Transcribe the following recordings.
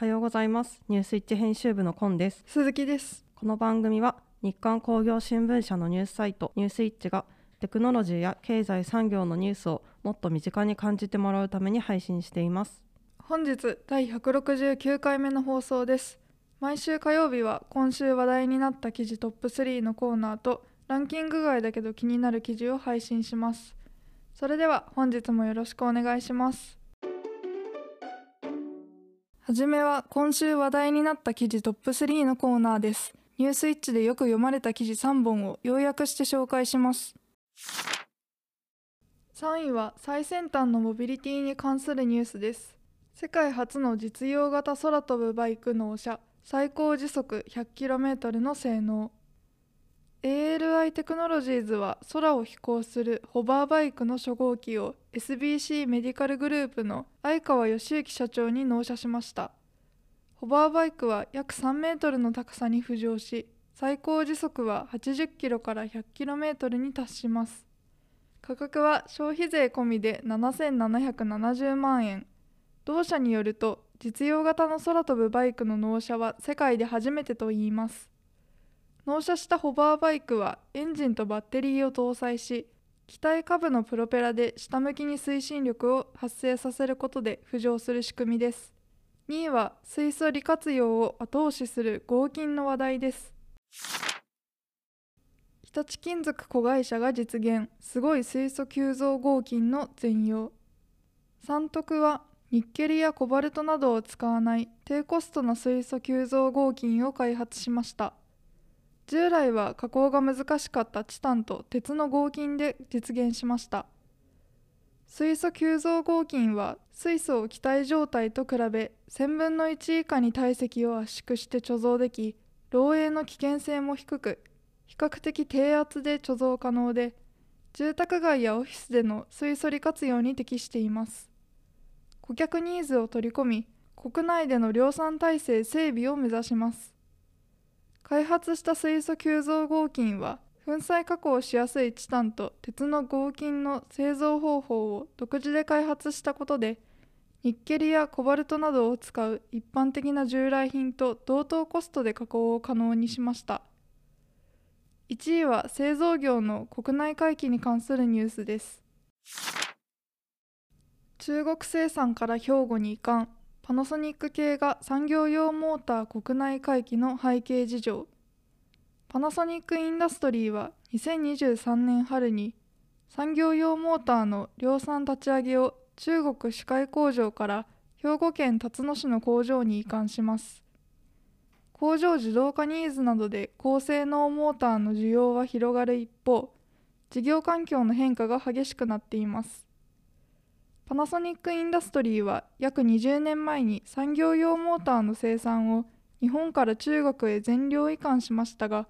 おはようございます。ニュースイッチ編集部のコンです。鈴木です。この番組は日刊工業新聞社のニュースサイトニュースイッチがテクノロジーや経済産業のニュースをもっと身近に感じてもらうために配信しています。本日第169回目の放送です。毎週火曜日は今週話題になった記事トップ3のコーナーとランキング外だけど気になる記事を配信します。それでは本日もよろしくお願いしますはじめは今週話題になった記事トップ3のコーナーです。ニュースイッチでよく読まれた記事3本を要約して紹介します。3位は最先端のモビリティに関するニュースです。世界初の実用型空飛ぶバイク納車最高時速 100km の性能。ALI テクノロジーズは空を飛行するホバーバイクの初号機を SBC メディカルグループの相川義行社長に納車しました。ホバーバイクは約3メートルの高さに浮上し最高時速は80キロから 100km に達します。価格は消費税込みで7770万円。同社によると実用型の空飛ぶバイクの納車は世界で初めてといいます。納車したホバーバイクはエンジンとバッテリーを搭載し機体下部のプロペラで下向きに推進力を発生させることで浮上する仕組みです。2位は水素利活用を後押しする合金の話題です。日立金属子会社が実現。すごい水素急増合金の全容。三徳はニッケルやコバルトなどを使わない低コストな水素急増合金を開発しました。従来は加工が難しかったチタンと鉄の合金で実現しました。水素急増合金は水素を気体状態と比べ1000分の1以下に体積を圧縮して貯蔵でき漏洩の危険性も低く比較的低圧で貯蔵可能で住宅街やオフィスでの水素利活用に適しています。顧客ニーズを取り込み国内での量産体制整備を目指します。開発した水素急増合金は粉砕加工しやすいチタンと鉄の合金の製造方法を独自で開発したことでニッケルやコバルトなどを使う一般的な従来品と同等コストで加工を可能にしました。1位は製造業の国内回帰に関するニュースです。中国生産から兵庫に移管。パナソニック系が産業用モーター国内回帰の背景事情。パナソニックインダストリーは2023年春に産業用モーターの量産立ち上げを中国主海工場から兵庫県辰野市の工場に移管します。工場自動化ニーズなどで高性能モーターの需要は広がる一方事業環境の変化が激しくなっています。パナソニックインダストリーは約20年前に産業用モーターの生産を日本から中国へ全量移管しましたが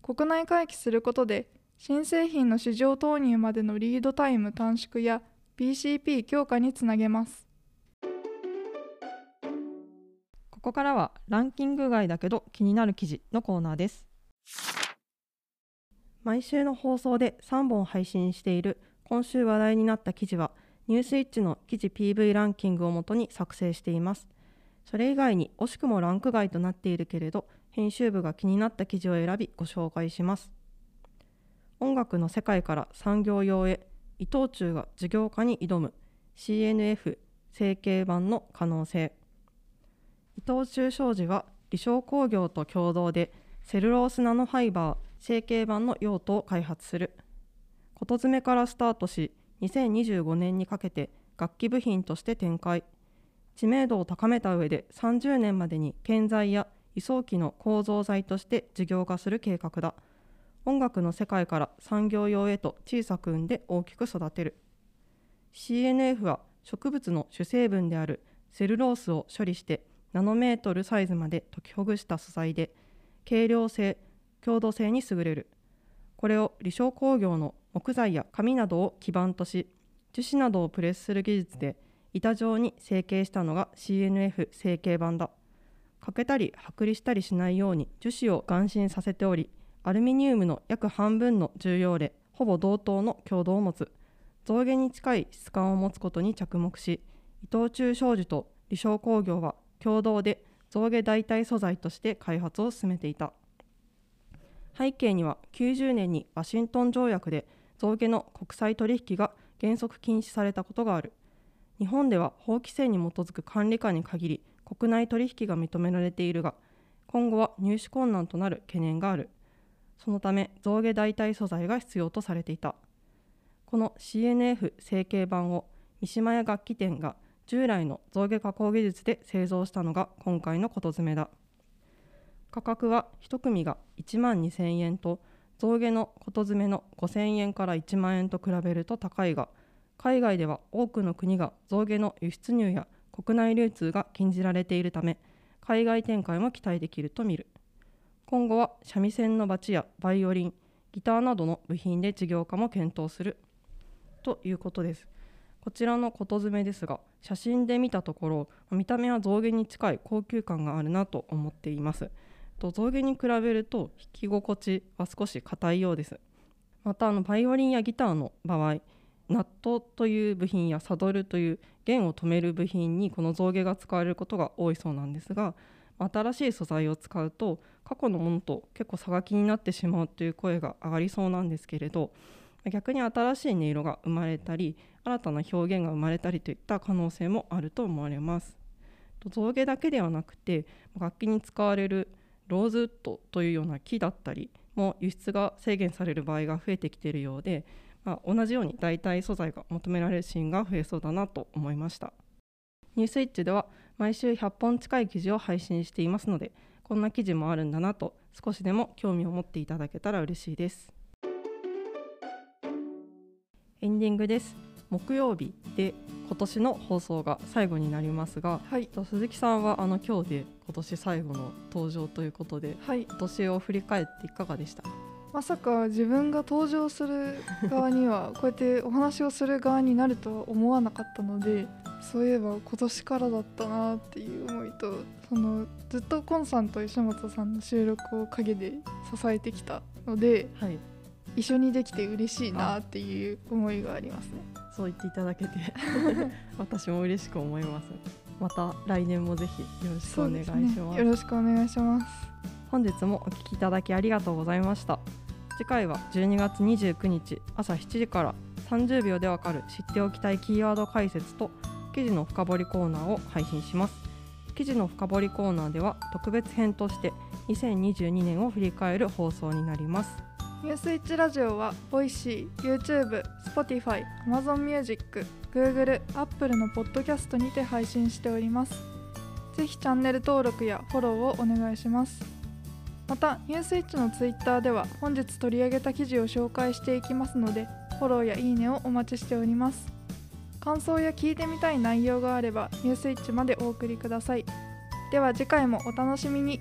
国内回帰することで新製品の市場投入までのリードタイム短縮や BCP 強化につなげます。ここからはランキング外だけど気になる記事のコーナーです。毎週の放送で3本配信している今週話題になった記事はニュースイッチの記事 PV ランキングをもとに作成しています。それ以外に惜しくもランク外となっているけれど編集部が気になった記事を選びご紹介します。音楽の世界から産業用へ伊藤忠が事業化に挑む CNF 成形版の可能性。伊藤忠商事は理想工業と共同でセルロースナノファイバー成形版の用途を開発する。こと詰めからスタートし2025年にかけて楽器部品として展開。知名度を高めた上で30年までに建材や輸送機の構造材として事業化する計画だ。音楽の世界から産業用へと小さく産んで大きく育てる。CNF は植物の主成分であるセルロースを処理してナノメートルサイズまで解きほぐした素材で軽量性強度性に優れる。これを理想工業の木材や紙などを基盤とし樹脂などをプレスする技術で板状に成形したのが CNF 成形板だ。欠けたり剥離したりしないように樹脂を眼心させておりアルミニウムの約半分の重量でほぼ同等の強度を持つ象牙に近い質感を持つことに着目し伊藤忠商事と理想工業は共同で象牙代替素材として開発を進めていた。背景には90年にワシントン条約で象牙の国際取引が原則禁止されたことがある。日本では法規制に基づく管理下に限り国内取引が認められているが今後は入手困難となる懸念がある。そのため象牙代替素材が必要とされていた。この CNF 成形版を三島屋楽器店が従来の象牙加工技術で製造したのが今回のこと詰めだ。価格は1組が1万2000円と象牙のこと詰めの5000円から1万円と比べると高いが海外では多くの国が象牙の輸出入や国内流通が禁じられているため海外展開も期待できると見る。今後は三味線のバチやバイオリンギターなどの部品で事業化も検討する。ということです。こちらのこと詰めですが写真で見たところ見た目は象牙に近い高級感があるなと思っています。と象牙に比べると弾き心地は少し硬いようです。またあのバイオリンやギターの場合ナットという部品やサドルという弦を止める部品にこの象牙が使われることが多いそうなんですが新しい素材を使うと過去のものと結構差が気になってしまうという声が上がりそうなんですけれど逆に新しい音色が生まれたり新たな表現が生まれたりといった可能性もあると思われます。象牙だけではなくて楽器に使われるローズウッドというような木だったりも輸出が制限される場合が増えてきているようで、まあ、同じように代替素材が求められるシーンが増えそうだなと思いました。ニュースイッチでは毎週100本近い記事を配信していますのでこんな記事もあるんだなと少しでも興味を持っていただけたら嬉しいです。エンディングです。木曜日で今年の放送が最後になりますが、はい、鈴木さんはあの今日で今年最後の登場ということで、はい、今年を振り返っていかがでした？まさか自分が登場する側にはこうやってお話をする側になるとは思わなかったのでそういえば今年からだったなっていう思いとそのずっとコンさんと石本さんの収録を陰で支えてきたので、はい、一緒にできて嬉しいなっていう思いがありますねそう言っていただけて 私も嬉しく思います。また来年もぜひよろしくお願いします、ね、よろしくお願いします。本日もお聞きいただきありがとうございました。次回は12月29日朝7時から30秒でわかる知っておきたいキーワード解説と記事の深掘りコーナーを配信します。記事の深掘りコーナーでは特別編として2022年を振り返る放送になりますニュースイッチラジオは、ボイシー、YouTube、Spotify、Amazon Music、Google、Apple のポッドキャストにて配信しております。ぜひチャンネル登録やフォローをお願いします。また、ニュースイッチの Twitter では本日取り上げた記事を紹介していきますので、フォローやいいねをお待ちしております。感想や聞いてみたい内容があれば、ニュースイッチまでお送りください。では次回もお楽しみに。